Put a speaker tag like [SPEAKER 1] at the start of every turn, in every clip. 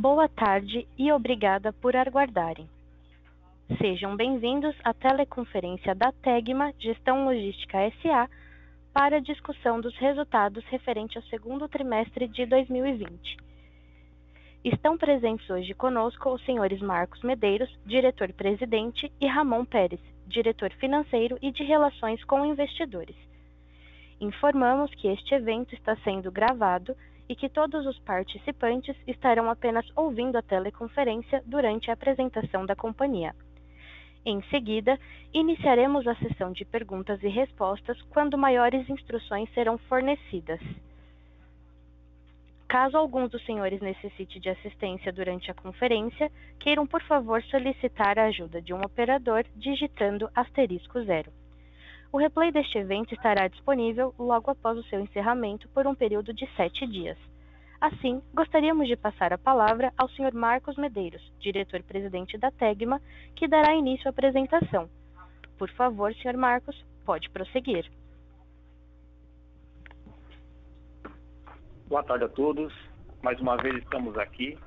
[SPEAKER 1] Boa tarde e obrigada por aguardarem. Sejam bem-vindos à teleconferência da Tegma Gestão Logística S.A. para discussão dos resultados referente ao segundo trimestre de 2020. Estão presentes hoje conosco os senhores Marcos Medeiros, diretor-presidente, e Ramon Pérez, diretor financeiro e de relações com investidores. Informamos que este evento está sendo gravado e que todos os participantes estarão apenas ouvindo a teleconferência durante a apresentação da companhia. Em seguida, iniciaremos a sessão de perguntas e respostas quando maiores instruções serão fornecidas. Caso algum dos senhores necessite de assistência durante a conferência, queiram por favor solicitar a ajuda de um operador digitando asterisco zero. O replay deste evento estará disponível logo após o seu encerramento por um período de sete dias. Assim, gostaríamos de passar a palavra ao Sr. Marcos Medeiros, diretor-presidente da Tegma, que dará início à apresentação. Por favor, Sr. Marcos, pode prosseguir.
[SPEAKER 2] Boa tarde a todos. Mais uma vez estamos aqui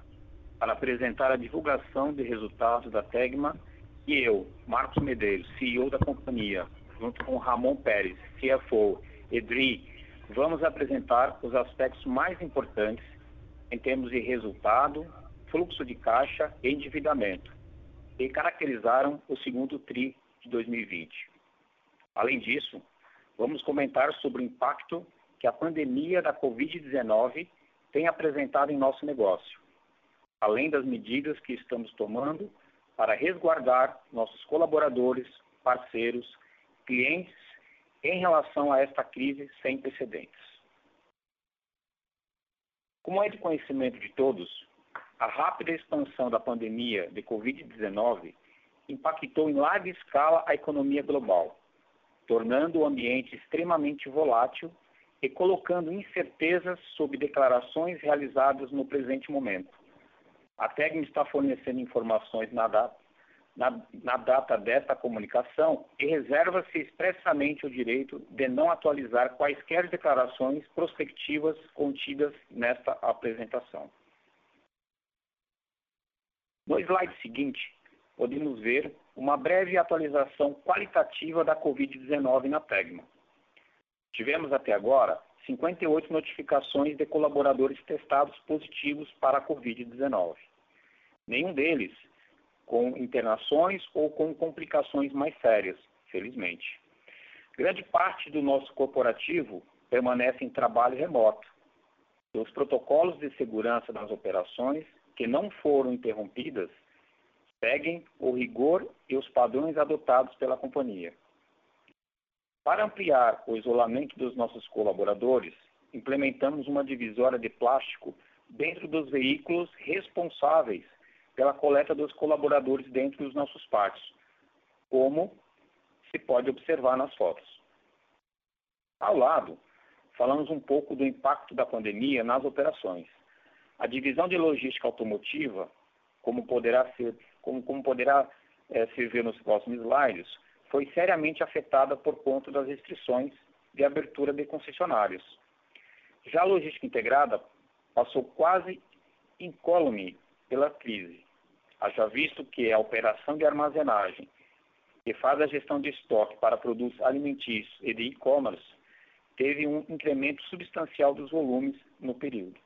[SPEAKER 2] para apresentar a divulgação de resultados da Tegma e eu, Marcos Medeiros, CEO da companhia, junto com Ramon Pérez, CFO, Edri, vamos apresentar os aspectos mais importantes em termos de resultado, fluxo de caixa e endividamento, que caracterizaram o segundo TRI de 2020. Além disso, vamos comentar sobre o impacto que a pandemia da Covid-19 tem apresentado em nosso negócio, além das medidas que estamos tomando para resguardar nossos colaboradores, parceiros clientes em relação a esta crise sem precedentes. Como é de conhecimento de todos, a rápida expansão da pandemia de Covid-19 impactou em larga escala a economia global, tornando o ambiente extremamente volátil e colocando incertezas sobre declarações realizadas no presente momento. A TEGM está fornecendo informações na data, na, na data desta comunicação e reserva-se expressamente o direito de não atualizar quaisquer declarações prospectivas contidas nesta apresentação. No slide seguinte, podemos ver uma breve atualização qualitativa da Covid-19 na Tegma. Tivemos até agora 58 notificações de colaboradores testados positivos para a Covid-19. Nenhum deles com internações ou com complicações mais sérias, felizmente. Grande parte do nosso corporativo permanece em trabalho remoto. Os protocolos de segurança das operações, que não foram interrompidas, seguem o rigor e os padrões adotados pela companhia. Para ampliar o isolamento dos nossos colaboradores, implementamos uma divisória de plástico dentro dos veículos responsáveis pela coleta dos colaboradores dentro dos nossos pátios, como se pode observar nas fotos. Ao lado, falamos um pouco do impacto da pandemia nas operações. A divisão de logística automotiva, como poderá ser, como, como poderá é, se ver nos próximos slides, foi seriamente afetada por conta das restrições de abertura de concessionários. Já a logística integrada passou quase incólume pela crise. Haja visto que a operação de armazenagem, que faz a gestão de estoque para produtos alimentícios e de e-commerce, teve um incremento substancial dos volumes no período.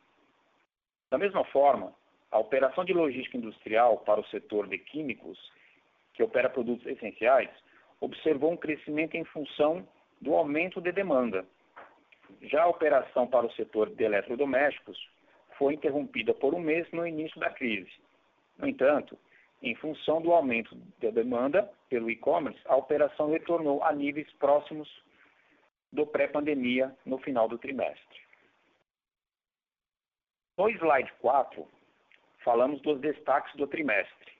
[SPEAKER 2] Da mesma forma, a operação de logística industrial para o setor de químicos, que opera produtos essenciais, observou um crescimento em função do aumento de demanda. Já a operação para o setor de eletrodomésticos foi interrompida por um mês no início da crise. No entanto, em função do aumento da demanda pelo e-commerce, a operação retornou a níveis próximos do pré-pandemia no final do trimestre. No slide 4, falamos dos destaques do trimestre.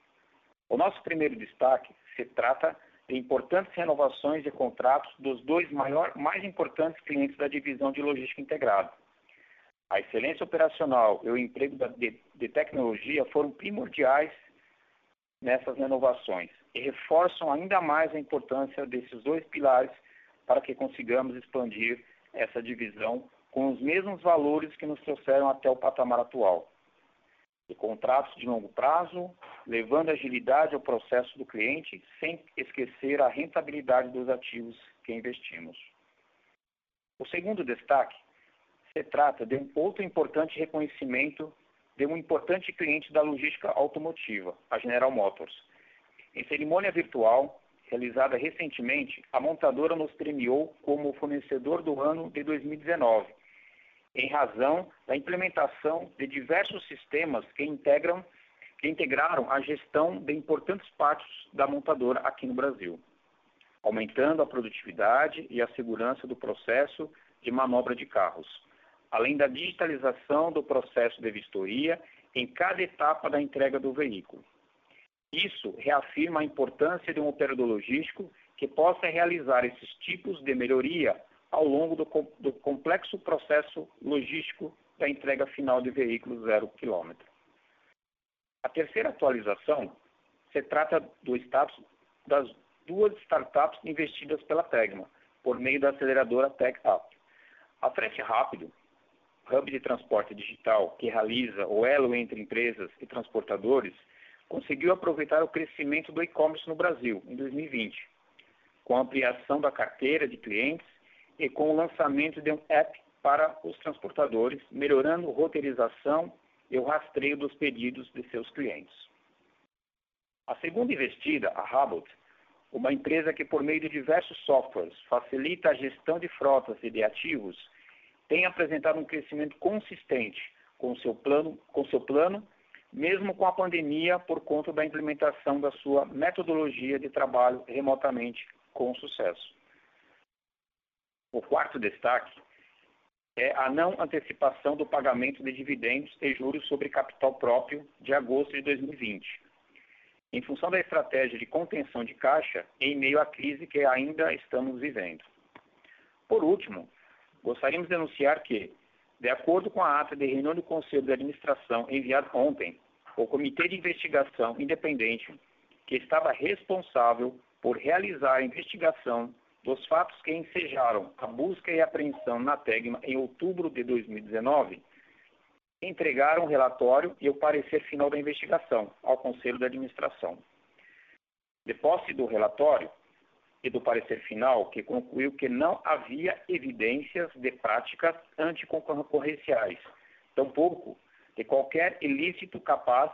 [SPEAKER 2] O nosso primeiro destaque se trata de importantes renovações de contratos dos dois maior, mais importantes clientes da divisão de logística integrada, a excelência operacional e o emprego de, de tecnologia foram primordiais nessas renovações e reforçam ainda mais a importância desses dois pilares para que consigamos expandir essa divisão com os mesmos valores que nos trouxeram até o patamar atual. e contratos de longo prazo, levando agilidade ao processo do cliente, sem esquecer a rentabilidade dos ativos que investimos. O segundo destaque se trata de um outro importante reconhecimento de um importante cliente da logística automotiva, a General Motors. Em cerimônia virtual, realizada recentemente, a montadora nos premiou como fornecedor do ano de 2019, em razão da implementação de diversos sistemas que integram que integraram a gestão de importantes partes da montadora aqui no Brasil, aumentando a produtividade e a segurança do processo de manobra de carros além da digitalização do processo de vistoria em cada etapa da entrega do veículo. Isso reafirma a importância de um operador logístico que possa realizar esses tipos de melhoria ao longo do, do complexo processo logístico da entrega final de veículos zero quilômetro. A terceira atualização se trata do status das duas startups investidas pela Tegma, por meio da aceleradora TechUp. A Frete Rápido hub de transporte digital que realiza o elo entre empresas e transportadores, conseguiu aproveitar o crescimento do e-commerce no Brasil em 2020, com a ampliação da carteira de clientes e com o lançamento de um app para os transportadores, melhorando a roteirização e o rastreio dos pedidos de seus clientes. A segunda investida, a Hubble, uma empresa que, por meio de diversos softwares, facilita a gestão de frotas e de ativos, tem apresentado um crescimento consistente com seu plano, com seu plano, mesmo com a pandemia, por conta da implementação da sua metodologia de trabalho remotamente com sucesso. O quarto destaque é a não antecipação do pagamento de dividendos e juros sobre capital próprio de agosto de 2020, em função da estratégia de contenção de caixa em meio à crise que ainda estamos vivendo. Por último, gostaríamos de anunciar que, de acordo com a ata de reunião do Conselho de Administração enviada ontem, o Comitê de Investigação Independente, que estava responsável por realizar a investigação dos fatos que ensejaram a busca e apreensão na Tegma em outubro de 2019, entregaram o relatório e o parecer final da investigação ao Conselho de Administração. De posse do relatório, e do parecer final, que concluiu que não havia evidências de práticas anticoncorrenciais, tampouco de qualquer ilícito capaz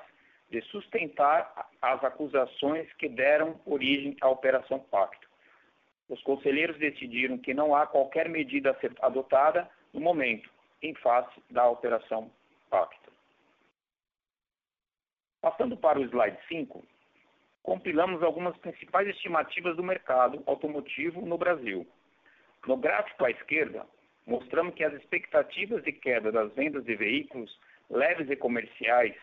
[SPEAKER 2] de sustentar as acusações que deram origem à Operação Pacto. Os conselheiros decidiram que não há qualquer medida a ser adotada no momento, em face da Operação Pacto. Passando para o slide 5, compilamos algumas principais estimativas do mercado automotivo no Brasil. No gráfico à esquerda, mostramos que as expectativas de queda das vendas de veículos leves e comerciais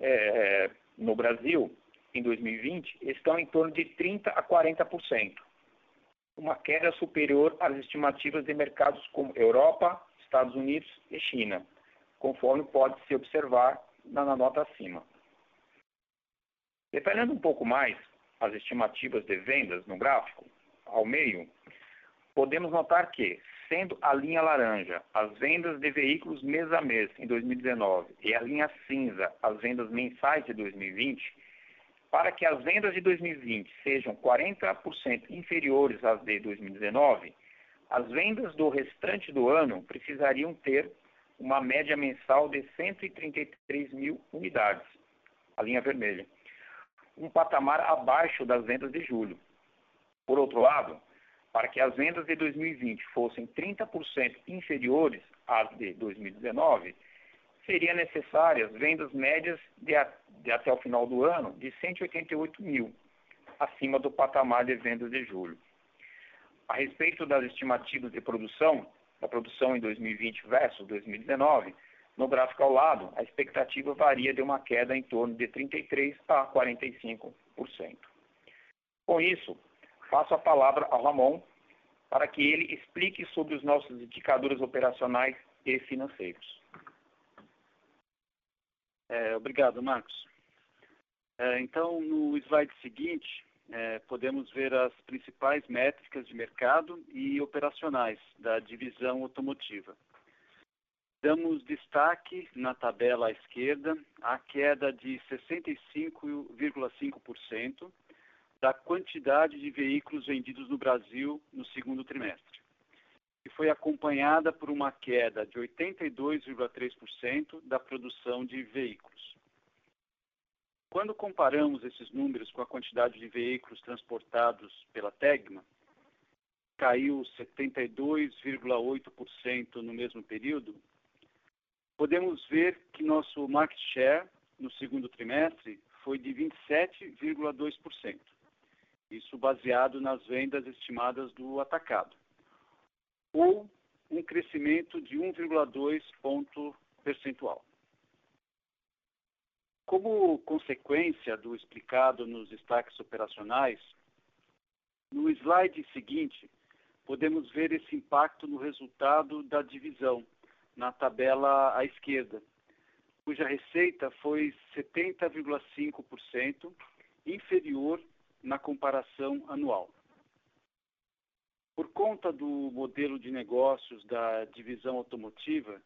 [SPEAKER 2] é, no Brasil em 2020 estão em torno de 30% a 40%, uma queda superior às estimativas de mercados como Europa, Estados Unidos e China, conforme pode se observar na nota acima. Detalhando um pouco mais as estimativas de vendas no gráfico, ao meio, podemos notar que, sendo a linha laranja as vendas de veículos mês a mês em 2019 e a linha cinza as vendas mensais de 2020, para que as vendas de 2020 sejam 40% inferiores às de 2019, as vendas do restante do ano precisariam ter uma média mensal de 133 mil unidades, a linha vermelha um patamar abaixo das vendas de julho. Por outro lado, para que as vendas de 2020 fossem 30% inferiores às de 2019, seriam necessárias vendas médias de, de, até o final do ano de 188 mil, acima do patamar de vendas de julho. A respeito das estimativas de produção, da produção em 2020 versus 2019, no gráfico ao lado, a expectativa varia de uma queda em torno de 33% a 45%. Com isso, passo a palavra ao Ramon para que ele explique sobre os nossos indicadores operacionais e financeiros.
[SPEAKER 3] É, obrigado, Marcos. É, então, no slide seguinte, é, podemos ver as principais métricas de mercado e operacionais da divisão automotiva. Damos destaque na tabela à esquerda à queda de 65,5% da quantidade de veículos vendidos no Brasil no segundo trimestre, que foi acompanhada por uma queda de 82,3% da produção de veículos. Quando comparamos esses números com a quantidade de veículos transportados pela Tegma, caiu 72,8% no mesmo período, podemos ver que nosso market share no segundo trimestre foi de 27,2%. Isso baseado nas vendas estimadas do atacado, ou um crescimento de 1,2 ponto percentual. Como consequência do explicado nos destaques operacionais, no slide seguinte, podemos ver esse impacto no resultado da divisão, na tabela à esquerda, cuja receita foi 70,5% inferior na comparação anual. Por conta do modelo de negócios da divisão automotiva,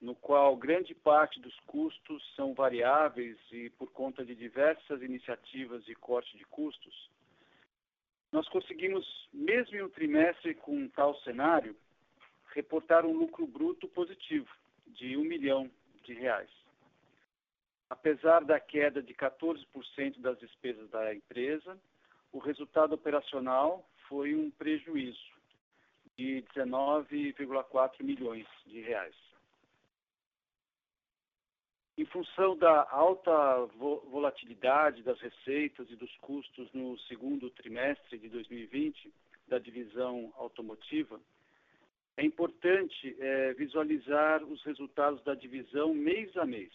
[SPEAKER 3] no qual grande parte dos custos são variáveis e por conta de diversas iniciativas de corte de custos, nós conseguimos, mesmo em um trimestre com tal cenário, reportar um lucro bruto positivo de um milhão de reais. Apesar da queda de 14% das despesas da empresa, o resultado operacional foi um prejuízo de 19,4 milhões de reais. Em função da alta volatilidade das receitas e dos custos no segundo trimestre de 2020 da divisão automotiva, é importante é, visualizar os resultados da divisão mês a mês.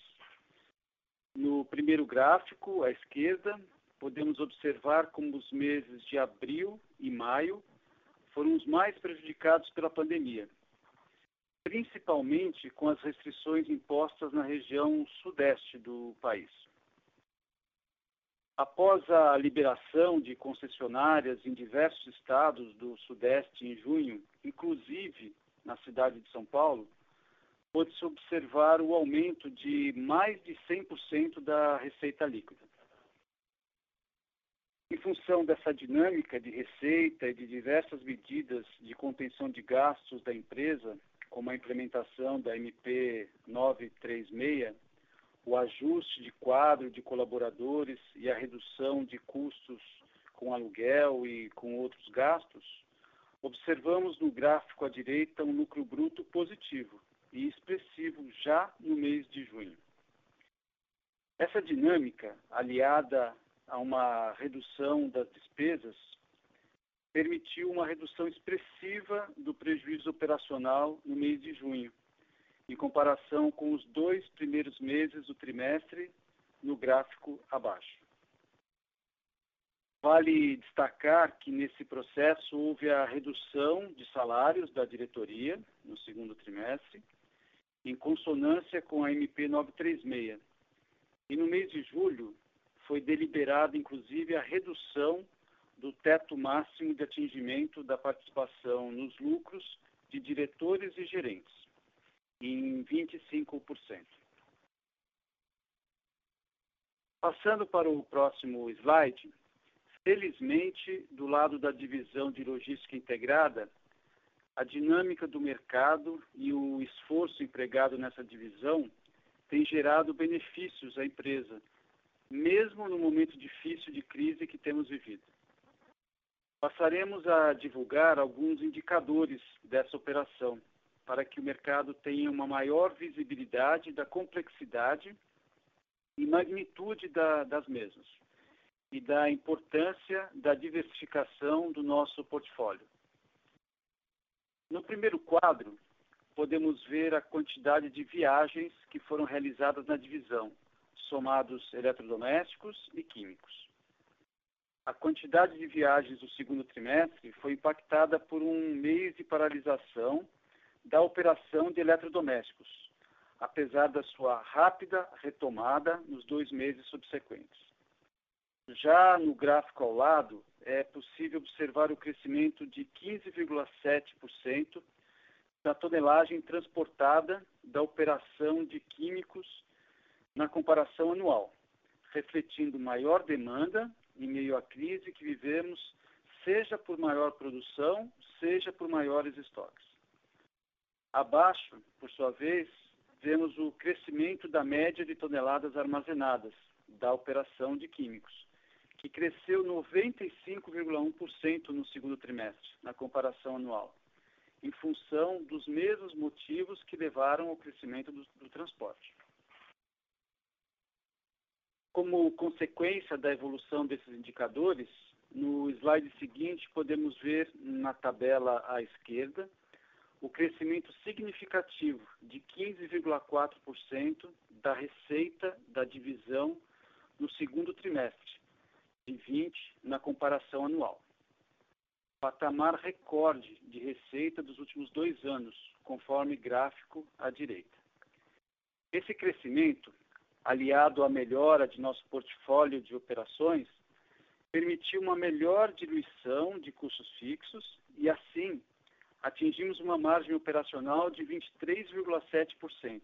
[SPEAKER 3] No primeiro gráfico, à esquerda, podemos observar como os meses de abril e maio foram os mais prejudicados pela pandemia, principalmente com as restrições impostas na região sudeste do país. Após a liberação de concessionárias em diversos estados do Sudeste em junho, inclusive na cidade de São Paulo, pôde-se observar o aumento de mais de 100% da receita líquida. Em função dessa dinâmica de receita e de diversas medidas de contenção de gastos da empresa, como a implementação da MP 936, o ajuste de quadro de colaboradores e a redução de custos com aluguel e com outros gastos, observamos no gráfico à direita um lucro bruto positivo e expressivo já no mês de junho. Essa dinâmica, aliada a uma redução das despesas, permitiu uma redução expressiva do prejuízo operacional no mês de junho, em comparação com os dois primeiros meses do trimestre, no gráfico abaixo. Vale destacar que nesse processo houve a redução de salários da diretoria no segundo trimestre, em consonância com a MP 936. E no mês de julho foi deliberada, inclusive, a redução do teto máximo de atingimento da participação nos lucros de diretores e gerentes, em 25%. Passando para o próximo slide, felizmente, do lado da divisão de logística integrada, a dinâmica do mercado e o esforço empregado nessa divisão tem gerado benefícios à empresa, mesmo no momento difícil de crise que temos vivido. Passaremos a divulgar alguns indicadores dessa operação, para que o mercado tenha uma maior visibilidade da complexidade e magnitude da, das mesmas e da importância da diversificação do nosso portfólio. No primeiro quadro, podemos ver a quantidade de viagens que foram realizadas na divisão, somados eletrodomésticos e químicos. A quantidade de viagens do segundo trimestre foi impactada por um mês de paralisação da operação de eletrodomésticos, apesar da sua rápida retomada nos dois meses subsequentes. Já no gráfico ao lado, é possível observar o crescimento de 15,7% da tonelagem transportada da operação de químicos na comparação anual, refletindo maior demanda em meio à crise que vivemos, seja por maior produção, seja por maiores estoques. Abaixo, por sua vez, vemos o crescimento da média de toneladas armazenadas da operação de químicos, que cresceu 95,1% no segundo trimestre, na comparação anual, em função dos mesmos motivos que levaram ao crescimento do, do transporte. Como consequência da evolução desses indicadores, no slide seguinte podemos ver na tabela à esquerda o crescimento significativo de 15,4% da receita da divisão no segundo trimestre de 20 na comparação anual. Patamar recorde de receita dos últimos dois anos, conforme gráfico à direita. Esse crescimento, aliado à melhora de nosso portfólio de operações, permitiu uma melhor diluição de custos fixos e, assim, atingimos uma margem operacional de 23,7%.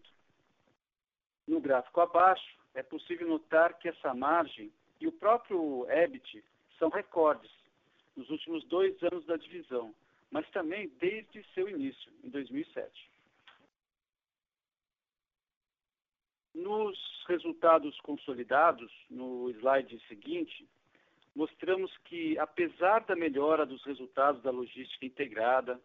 [SPEAKER 3] No gráfico abaixo, é possível notar que essa margem e o próprio EBIT são recordes nos últimos dois anos da divisão, mas também desde seu início, em 2007. Nos resultados consolidados, no slide seguinte, mostramos que, apesar da melhora dos resultados da logística integrada,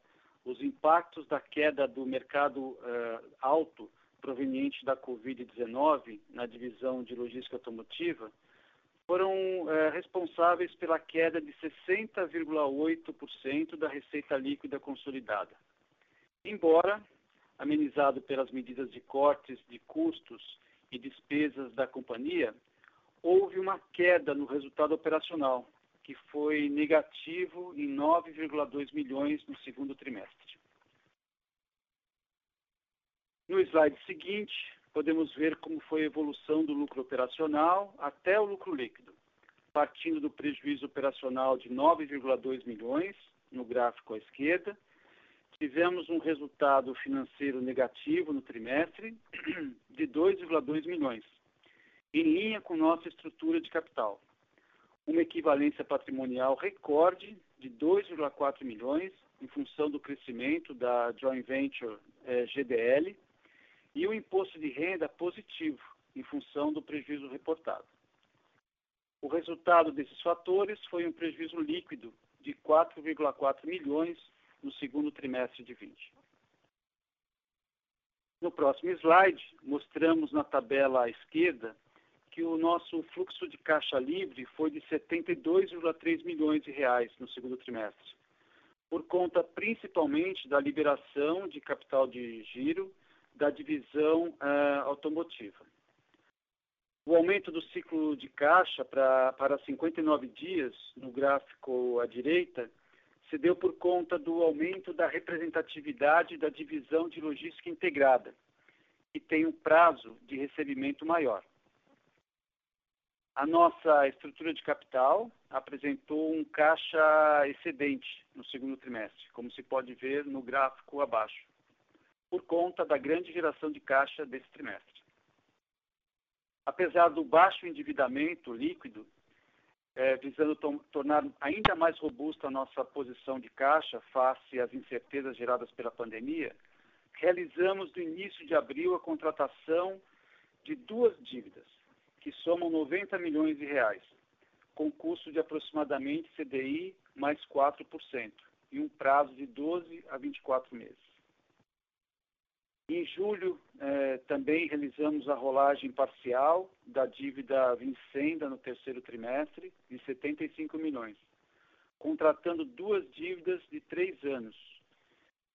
[SPEAKER 3] os impactos da queda do mercado uh, alto proveniente da Covid-19 na divisão de logística automotiva, foram é, responsáveis pela queda de 60,8% da receita líquida consolidada. Embora, amenizado pelas medidas de cortes de custos e despesas da companhia, houve uma queda no resultado operacional, que foi negativo em 9,2 milhões no segundo trimestre. No slide seguinte, podemos ver como foi a evolução do lucro operacional até o lucro líquido, partindo do prejuízo operacional de 9,2 milhões, no gráfico à esquerda, tivemos um resultado financeiro negativo no trimestre de 2,2 milhões, em linha com nossa estrutura de capital. Uma equivalência patrimonial recorde de 2,4 milhões, em função do crescimento da joint venture eh, GDL, e o imposto de renda positivo, em função do prejuízo reportado. O resultado desses fatores foi um prejuízo líquido de 4,4 milhões no segundo trimestre de 20. No próximo slide, mostramos na tabela à esquerda que o nosso fluxo de caixa livre foi de 72,3 milhões de reais no segundo trimestre, por conta principalmente da liberação de capital de giro da divisão uh, automotiva. O aumento do ciclo de caixa pra, para 59 dias, no gráfico à direita, se deu por conta do aumento da representatividade da divisão de logística integrada, que tem um prazo de recebimento maior. A nossa estrutura de capital apresentou um caixa excedente no segundo trimestre, como se pode ver no gráfico abaixo por conta da grande geração de caixa desse trimestre. Apesar do baixo endividamento líquido, é, visando tornar ainda mais robusta a nossa posição de caixa face às incertezas geradas pela pandemia, realizamos no início de abril a contratação de duas dívidas, que somam 90 milhões de reais, com custo de aproximadamente CDI mais 4%, e um prazo de 12 a 24 meses. Em julho, eh, também realizamos a rolagem parcial da dívida vincenda no terceiro trimestre, de 75 milhões, contratando duas dívidas de três anos,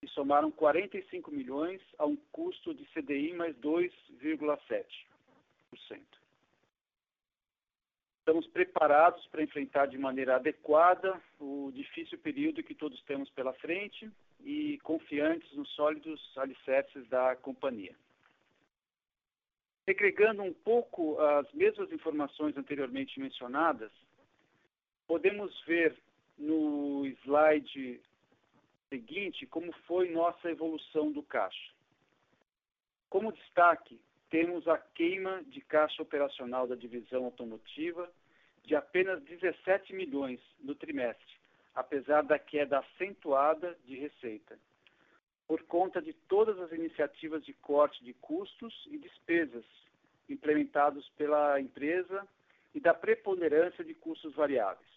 [SPEAKER 3] que somaram 45 milhões a um custo de CDI mais 2,7%. Estamos preparados para enfrentar de maneira adequada o difícil período que todos temos pela frente e confiantes nos sólidos alicerces da companhia. Segregando um pouco as mesmas informações anteriormente mencionadas, podemos ver no slide seguinte como foi nossa evolução do caixa. Como destaque, temos a queima de caixa operacional da divisão automotiva de apenas 17 milhões no trimestre, apesar da queda acentuada de receita, por conta de todas as iniciativas de corte de custos e despesas implementados pela empresa e da preponderância de custos variáveis.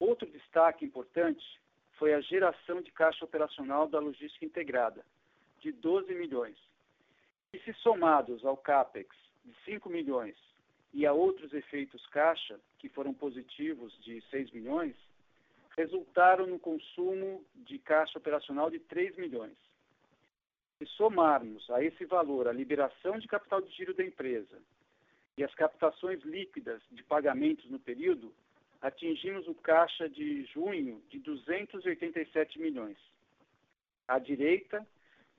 [SPEAKER 3] Outro destaque importante foi a geração de caixa operacional da logística integrada, de 12 milhões. E se somados ao CAPEX de 5 milhões e a outros efeitos caixa, que foram positivos de 6 milhões, resultaram no consumo de caixa operacional de 3 milhões. Se somarmos a esse valor a liberação de capital de giro da empresa e as captações líquidas de pagamentos no período, atingimos o caixa de junho de 287 milhões. À direita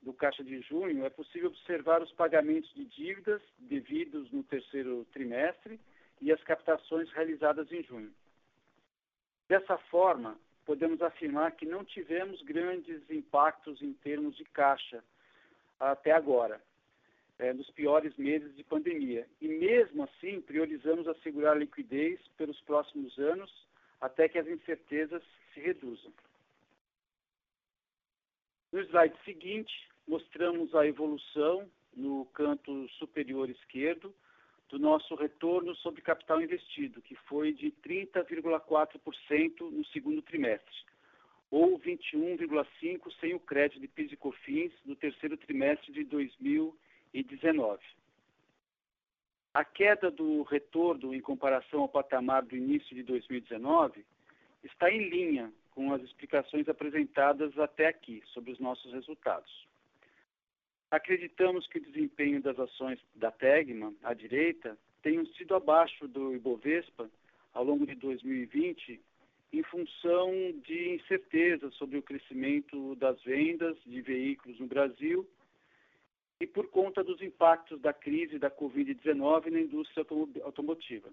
[SPEAKER 3] do caixa de junho é possível observar os pagamentos de dívidas devidos no terceiro trimestre e as captações realizadas em junho. Dessa forma, podemos afirmar que não tivemos grandes impactos em termos de caixa até agora, é, nos piores meses de pandemia. E mesmo assim, priorizamos assegurar a liquidez pelos próximos anos até que as incertezas se reduzam. No slide seguinte, mostramos a evolução no canto superior esquerdo do nosso retorno sobre capital investido, que foi de 30,4% no segundo trimestre, ou 21,5% sem o crédito de PIS e COFINS no terceiro trimestre de 2019. A queda do retorno em comparação ao patamar do início de 2019 está em linha com as explicações apresentadas até aqui sobre os nossos resultados. Acreditamos que o desempenho das ações da Tegma, à direita, tenham sido abaixo do Ibovespa ao longo de 2020, em função de incertezas sobre o crescimento das vendas de veículos no Brasil e por conta dos impactos da crise da Covid-19 na indústria automotiva.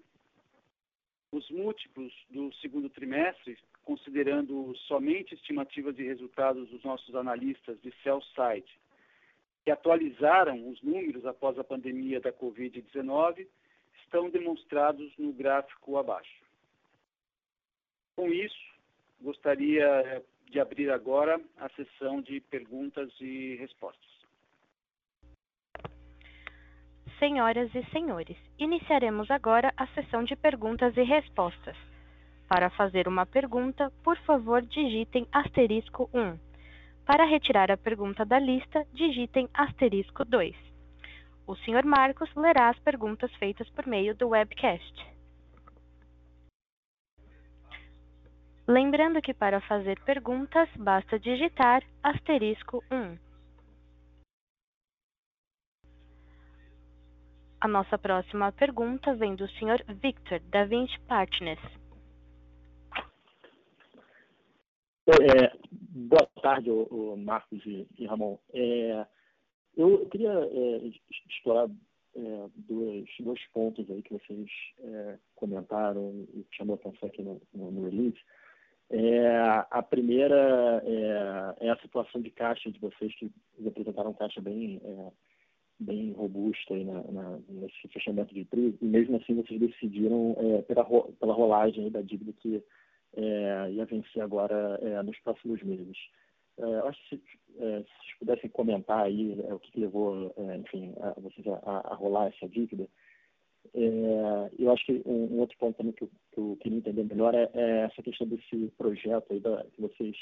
[SPEAKER 3] Os múltiplos do segundo trimestre, considerando somente estimativas de resultados dos nossos analistas de sell side que atualizaram os números após a pandemia da Covid-19 estão demonstrados no gráfico abaixo. Com isso, gostaria eh, de abrir agora a sessão de perguntas e respostas.
[SPEAKER 1] Senhoras e senhores, iniciaremos agora a sessão de perguntas e respostas. Para fazer uma pergunta, por favor, digitem asterisco 1. Para retirar a pergunta da lista, digitem asterisco 2. O Sr. Marcos lerá as perguntas feitas por meio do webcast. Lembrando que para fazer perguntas, basta digitar asterisco 1. A nossa próxima pergunta vem do Sr. Victor, da Vinci Partners.
[SPEAKER 4] É, boa tarde, o, o Marcos e, e Ramon. É, eu queria é, explorar é, dois, dois pontos aí que vocês é, comentaram e que chamou a atenção aqui no, no, no release. É, a primeira é, a situação de caixa de vocês, que apresentaram caixa bem, bem robusta aí na, na, nesse fechamento de tri, e mesmo assim vocês decidiram pela, pela rolagem da dívida que é, ia vencer agora é, nos próximos meses. É, acho que se, é, se vocês pudessem comentar aí é, o que, que levou, é, enfim, a, vocês a, a, rolar essa dívida. É, eu acho que um, um, outro ponto também que eu, que eu queria entender melhor é, essa questão desse projeto aí da, que vocês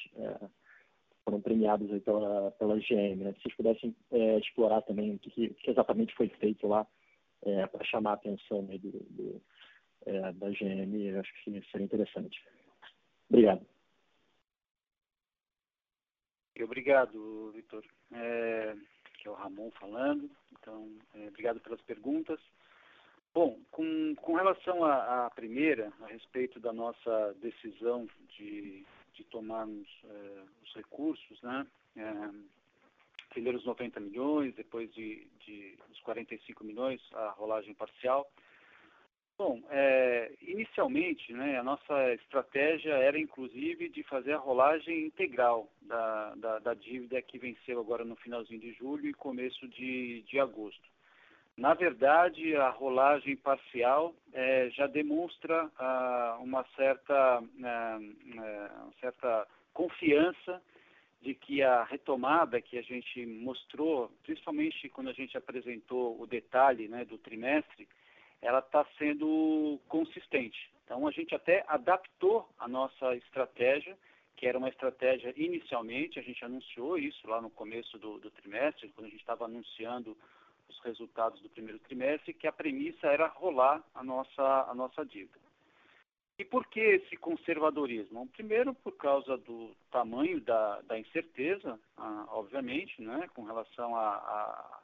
[SPEAKER 4] foram premiados aí pela, pela GM. Né? Se vocês pudessem explorar também o que, que, exatamente foi feito lá para chamar a atenção aí do, do da GM, acho que seria interessante. Obrigado.
[SPEAKER 3] Obrigado, Vitor. É, que é o Ramon falando. Então, é, obrigado pelas perguntas. Bom, com, com relação à, primeira, a respeito da nossa decisão de, de tomarmos é, os recursos, né? É, primeiro os 90 milhões, depois de, de os 45 milhões, a rolagem parcial. Bom, é, inicialmente, né, a nossa estratégia era inclusive de fazer a rolagem integral da, da, da, dívida que venceu agora no finalzinho de julho e começo de, de agosto. Na verdade, a rolagem parcial é, já demonstra ah, uma, certa, ah, uma certa confiança de que a retomada que a gente mostrou, principalmente quando a gente apresentou o detalhe né, do trimestre, ela está sendo consistente. Então, a gente até adaptou a nossa estratégia, que era uma estratégia inicialmente, a gente anunciou isso lá no começo do, do trimestre, quando a gente estava anunciando os resultados do primeiro trimestre, que a premissa era rolar a nossa, a nossa dívida. E por que esse conservadorismo? Primeiro, por causa do tamanho da, da incerteza, ah, obviamente, né, com relação a, a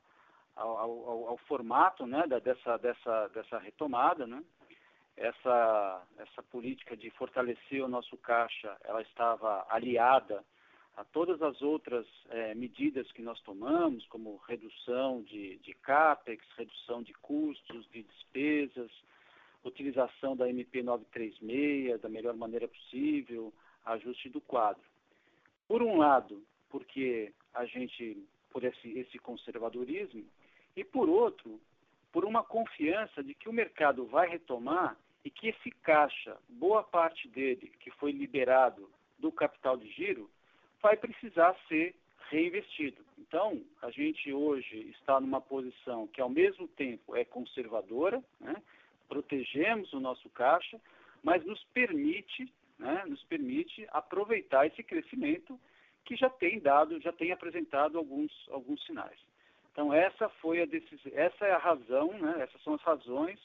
[SPEAKER 3] ao, ao, ao, formato né, da, dessa, dessa, dessa retomada. Né? Essa, essa política de fortalecer o nosso caixa, ela estava aliada a todas as outras é, medidas que nós tomamos, como redução de, de CAPEX, redução de custos, de despesas, utilização da MP 936 da melhor maneira possível, ajuste do quadro. Por um lado, porque a gente, por esse, esse conservadorismo, e por outro, por uma confiança de que o mercado vai retomar e que esse caixa, boa parte dele que foi liberado do capital de giro, vai precisar ser reinvestido. Então, a gente hoje está numa posição que, ao mesmo tempo, é conservadora, né? protegemos o nosso caixa, mas nos permite, né? nos permite aproveitar esse crescimento que já tem dado, já tem apresentado alguns, alguns sinais. Então essa foi a decisão, essa é a razão, né? essas são as razões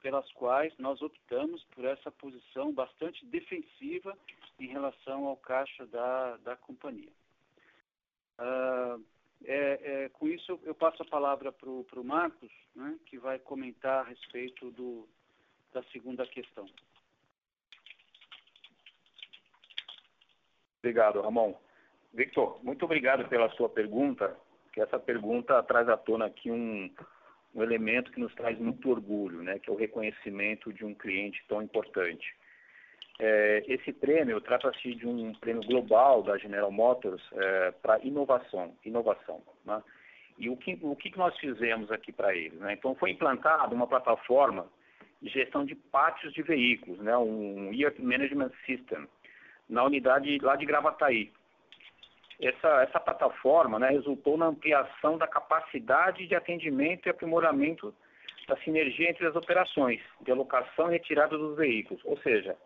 [SPEAKER 3] pelas quais nós optamos por essa posição bastante defensiva em relação ao caixa da, da companhia. Uh, é, é, com isso, eu passo a palavra para o Marcos, né, que vai comentar a respeito do, da segunda questão.
[SPEAKER 2] Obrigado, Ramon. Victor, muito obrigado pela sua pergunta que essa pergunta traz à tona aqui um, um elemento que nos traz muito orgulho, né, que é o reconhecimento de um cliente tão importante. É, esse prêmio trata-se de um prêmio global da General Motors é, para inovação, inovação. Né? E o que, o que nós fizemos aqui para eles? Né? Então, foi implantada uma plataforma de gestão de pátios de veículos, né? um Year Management System, na unidade lá de Gravataí, essa, essa plataforma né, resultou na ampliação da capacidade de atendimento e aprimoramento da sinergia entre as operações de alocação e retirada dos veículos. Ou seja,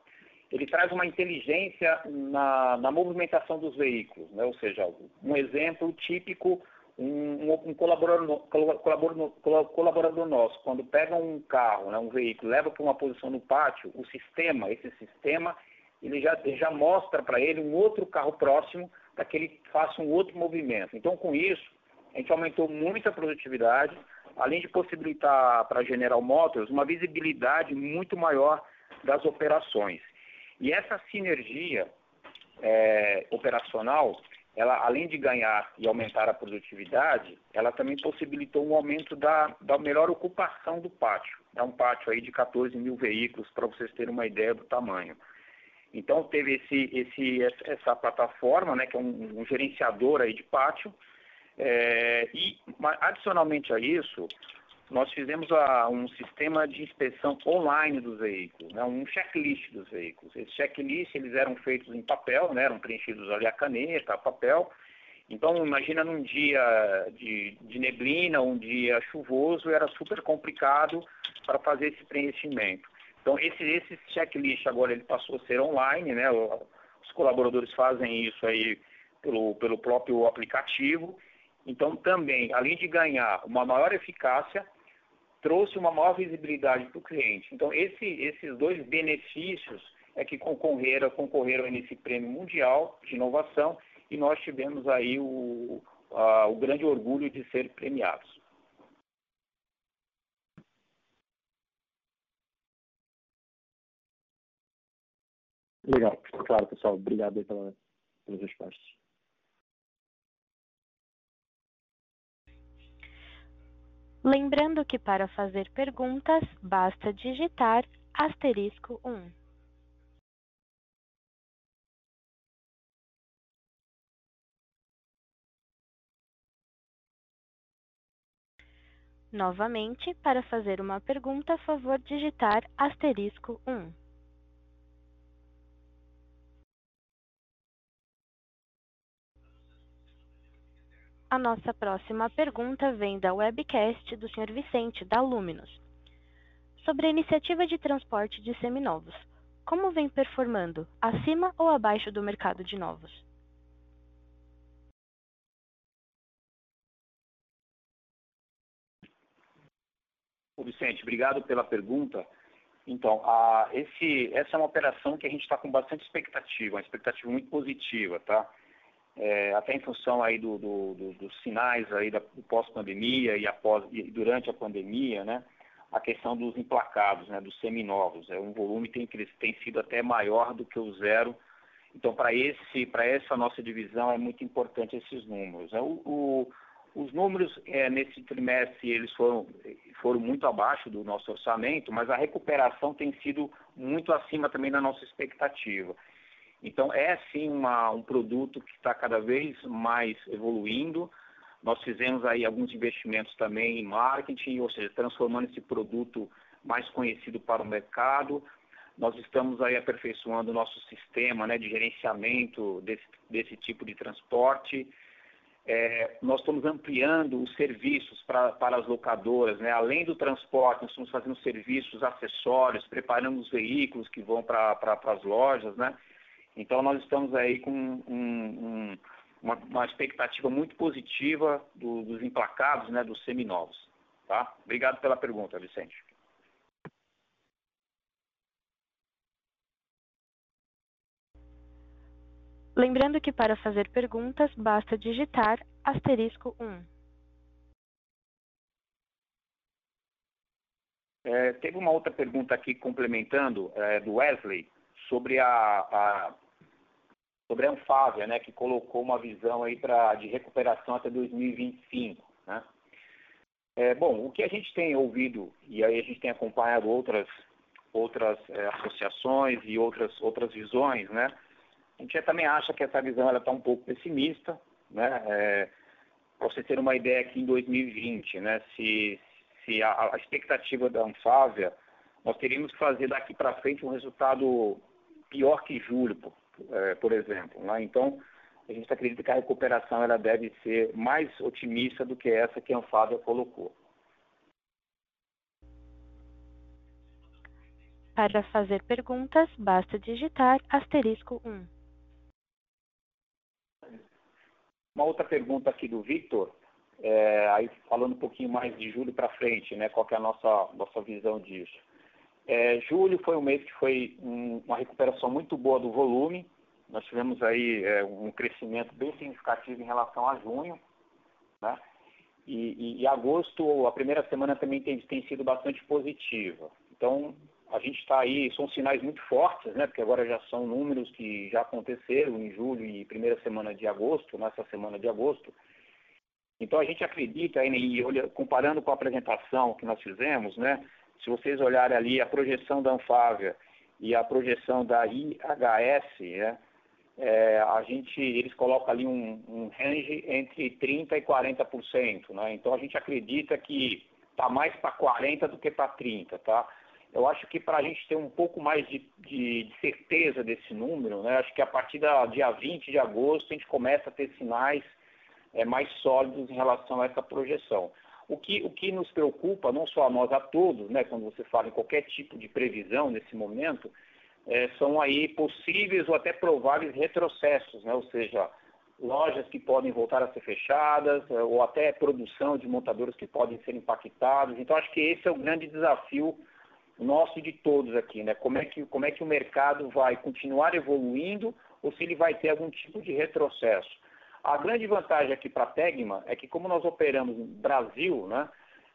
[SPEAKER 2] ele traz uma inteligência na, na movimentação dos veículos. Né? Ou seja, um exemplo típico, um, um colaborador, colaborador, colaborador, nosso, quando pega um carro, né, um veículo, leva para uma posição no pátio, o sistema, esse sistema, ele já, ele já mostra para ele um outro carro próximo para que ele faça um outro movimento. Então, com isso, a gente aumentou muito a produtividade, além de possibilitar para a General Motors uma visibilidade muito maior das operações. E essa sinergia é, operacional, ela, além de ganhar e aumentar a produtividade, ela também possibilitou um aumento da, da melhor ocupação do pátio. É um pátio aí de 14 mil veículos, para vocês terem uma ideia do tamanho. Então teve esse, esse, essa plataforma, né, que é um, um gerenciador aí de pátio, é, e adicionalmente a isso, nós fizemos a, um sistema de inspeção online dos veículos, né, um checklist dos veículos. Esses checklists eles eram feitos em papel, né, eram preenchidos ali a caneta, a papel. Então imagina num dia de, de neblina, um dia chuvoso, era super complicado para fazer esse preenchimento. Então, esse, esse checklist agora ele passou a ser online, né? Os colaboradores fazem isso aí pelo, pelo próprio aplicativo. Então, também, além de ganhar uma maior eficácia, trouxe uma maior visibilidade para o cliente. Então, esse, esses dois benefícios é que concorreram, concorreram nesse prêmio mundial de inovação e nós tivemos aí o, a, o grande orgulho de ser premiados.
[SPEAKER 4] Legal, ficou claro, pessoal. Obrigado aí pela, pelas respostas.
[SPEAKER 1] Lembrando que para fazer perguntas, basta digitar asterisco 1. Novamente, para fazer uma pergunta, favor digitar asterisco 1. A nossa próxima pergunta vem da webcast do Sr. Vicente, da Luminos. Sobre a iniciativa de transporte de seminovos, como vem performando, acima ou abaixo do mercado de novos?
[SPEAKER 2] Ô Vicente, obrigado pela pergunta. Então, a, esse, essa é uma operação que a gente está com bastante expectativa, uma expectativa muito positiva, tá? É, até em função aí do, do, do, dos sinais aí da pós-pandemia e, após, e durante a pandemia, né, a questão dos emplacados, né, dos seminovos. É um volume tem, tem sido até maior do que o zero. Então, para esse, para essa nossa divisão é muito importante esses números. É, o, o, os números é, nesse trimestre eles foram, foram muito abaixo do nosso orçamento, mas a recuperação tem sido muito acima também da nossa expectativa. Então, é sim uma, um produto que está cada vez mais evoluindo. Nós fizemos aí alguns investimentos também em marketing, ou seja, transformando esse produto mais conhecido para o mercado. Nós estamos aí aperfeiçoando o nosso sistema né, de gerenciamento desse, desse tipo de transporte. É, nós estamos ampliando os serviços pra, para as locadoras, né? além do transporte, nós estamos fazendo serviços acessórios, preparando os veículos que vão para pra, as lojas, né? Então, nós estamos aí com um, um, uma, uma, expectativa muito positiva do, dos emplacados, né, dos seminovos. Tá? Obrigado pela pergunta, Vicente.
[SPEAKER 1] Lembrando que para fazer perguntas, basta digitar asterisco 1.
[SPEAKER 2] É, teve uma outra pergunta aqui complementando, é, do Wesley, sobre a, a sobre a Anfávia, né, que colocou uma visão aí pra, de recuperação até 2025. Né? É, bom, o que a gente tem ouvido, e aí a gente tem acompanhado outras, outras é, associações e outras, outras visões, né? a gente também acha que essa visão está um pouco pessimista. Né? É, Para você ter uma ideia aqui em 2020, né, se, se a, a expectativa da Anfávia, nós teríamos que fazer daqui para frente um resultado pior que julho, é, por exemplo. Né? Então, a gente acredita que a recuperação ela deve ser mais otimista do que essa que a Anfávia colocou.
[SPEAKER 1] Para fazer perguntas, basta digitar asterisco 1.
[SPEAKER 2] Uma outra pergunta aqui do Victor, é, aí falando um pouquinho mais de julho para frente, né, qual é a nossa, nossa visão disso. É, julho foi um mês que foi um, uma recuperação muito boa do volume. Nós tivemos aí é, um crescimento bem significativo em relação a junho. Né? E, e, e agosto, a primeira semana também tem, tem sido bastante positiva. Então, a gente está aí, são sinais muito fortes, né? Porque agora já são números que já aconteceram em julho e primeira semana de agosto, nessa semana de agosto. Então a gente acredita, e olha, comparando com a apresentação que nós fizemos, né? Se vocês olharem ali a projeção da Anfávia e a projeção da IHS, né, é, a gente, eles colocam ali um, um range entre 30% e 40%. Né? Então a gente acredita que está mais para 40% do que para 30%. Tá? Eu acho que para a gente ter um pouco mais de, de, de, certeza desse número, né, acho que a partir do dia 20 de agosto a gente começa a ter sinais é, mais sólidos em relação a essa projeção. O que, o que nos preocupa, não só a nós, a todos, né, quando você fala em qualquer tipo de previsão nesse momento, é, são aí possíveis ou até prováveis retrocessos, né, ou seja, lojas que podem voltar a ser fechadas, é, ou até produção de montadoras que podem ser impactados. Então, acho que esse é o grande desafio nosso e de todos aqui, né? Como é que, como é que o mercado vai continuar evoluindo ou se ele vai ter algum tipo de retrocesso. A grande vantagem aqui para a Tegma é que como nós operamos no Brasil, né,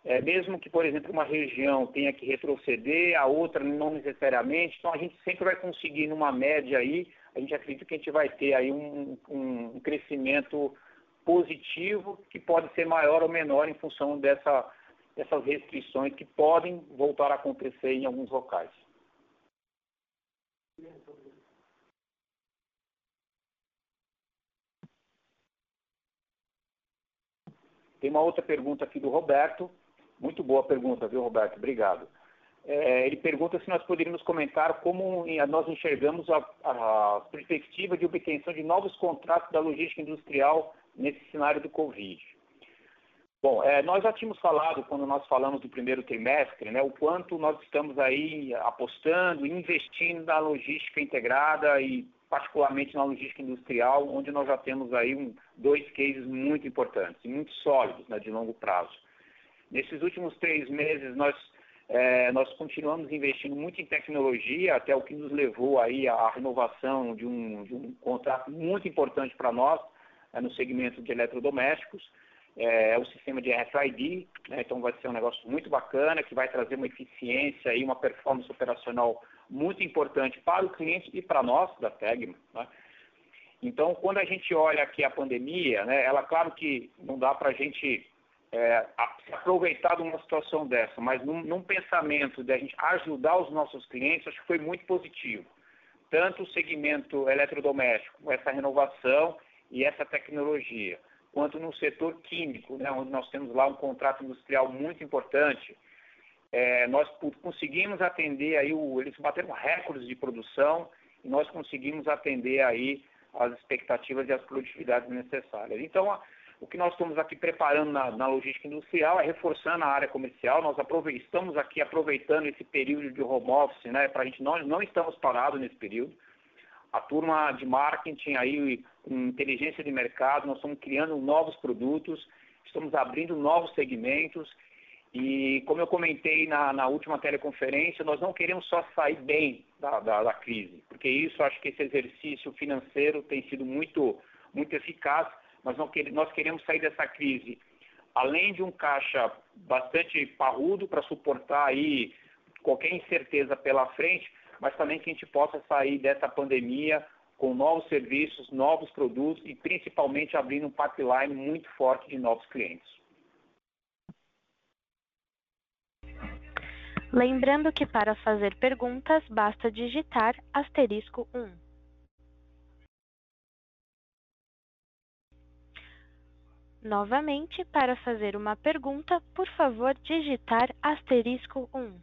[SPEAKER 2] é, mesmo que, por exemplo, uma região tenha que retroceder, a outra não necessariamente, então a gente sempre vai conseguir numa média aí, a gente acredita que a gente vai ter aí um, um, crescimento positivo que pode ser maior ou menor em função dessa, dessas restrições que podem voltar a acontecer em alguns locais. Tem uma outra pergunta aqui do Roberto. Muito boa pergunta, viu, Roberto? Obrigado. É, ele pergunta se nós poderíamos comentar como nós enxergamos a, a, perspectiva de obtenção de novos contratos da logística industrial nesse cenário do Covid. Bom, é, nós já tínhamos falado, quando nós falamos do primeiro trimestre, né, o quanto nós estamos aí apostando, investindo na logística integrada e particularmente na logística industrial, onde nós já temos aí um, dois cases muito importantes e muito sólidos né, de longo prazo. Nesses últimos três meses, nós, é, nós continuamos investindo muito em tecnologia, até o que nos levou aí à renovação de um, de um contrato muito importante para nós, é, no segmento de eletrodomésticos, é, o sistema de RFID, né, então vai ser um negócio muito bacana, que vai trazer uma eficiência e uma performance operacional muito importante para o cliente e para nós da Tegma. Né? Então, quando a gente olha aqui a pandemia, né, ela, claro que não dá para a gente é, se aproveitar de uma situação dessa, mas num, num pensamento de a gente ajudar os nossos clientes, acho que foi muito positivo. Tanto o segmento eletrodoméstico, com essa renovação e essa tecnologia, quanto no setor químico, né, onde nós temos lá um contrato industrial muito importante, é, nós conseguimos atender aí, o, eles bateram recordes de produção e nós conseguimos atender aí as expectativas e as produtividades necessárias. Então, a, o que nós estamos aqui preparando na, na, logística industrial é reforçando a área comercial. Nós estamos aqui aproveitando esse período de home office, né? Para a gente nós não estamos parados nesse período. A turma de marketing aí, inteligência de mercado, nós estamos criando novos produtos, estamos abrindo novos segmentos e como eu comentei na, na, última teleconferência, nós não queremos só sair bem da, da, da, crise, porque isso acho que esse exercício financeiro tem sido muito, muito eficaz, mas não nós queremos sair dessa crise além de um caixa bastante parrudo para suportar aí qualquer incerteza pela frente, mas também que a gente possa sair dessa pandemia com novos serviços, novos produtos e principalmente abrindo um pipeline muito forte de novos clientes.
[SPEAKER 1] Lembrando que para fazer perguntas basta digitar asterisco 1. Novamente, para fazer uma pergunta, por favor digitar asterisco 1.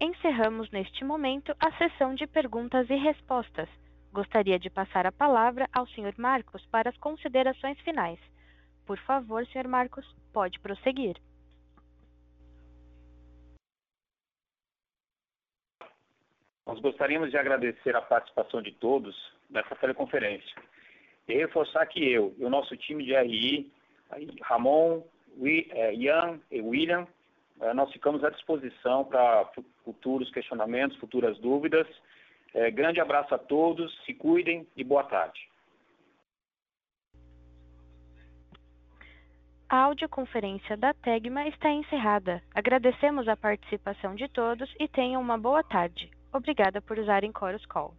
[SPEAKER 1] Encerramos neste momento a sessão de perguntas e respostas. Gostaria de passar a palavra ao Sr. Marcos para as considerações finais. Por favor, Sr. Marcos, pode prosseguir.
[SPEAKER 2] Nós gostaríamos de agradecer a participação de todos nessa teleconferência e reforçar que eu e o nosso time de RI, Ramon, é, Ian e William, é, nós ficamos à disposição para futuros questionamentos, futuras dúvidas. É, grande abraço a todos, se cuidem e boa tarde.
[SPEAKER 1] A audioconferência da Tegma está encerrada. Agradecemos a participação de todos e tenham uma boa tarde. Obrigada por usarem Chorus Call.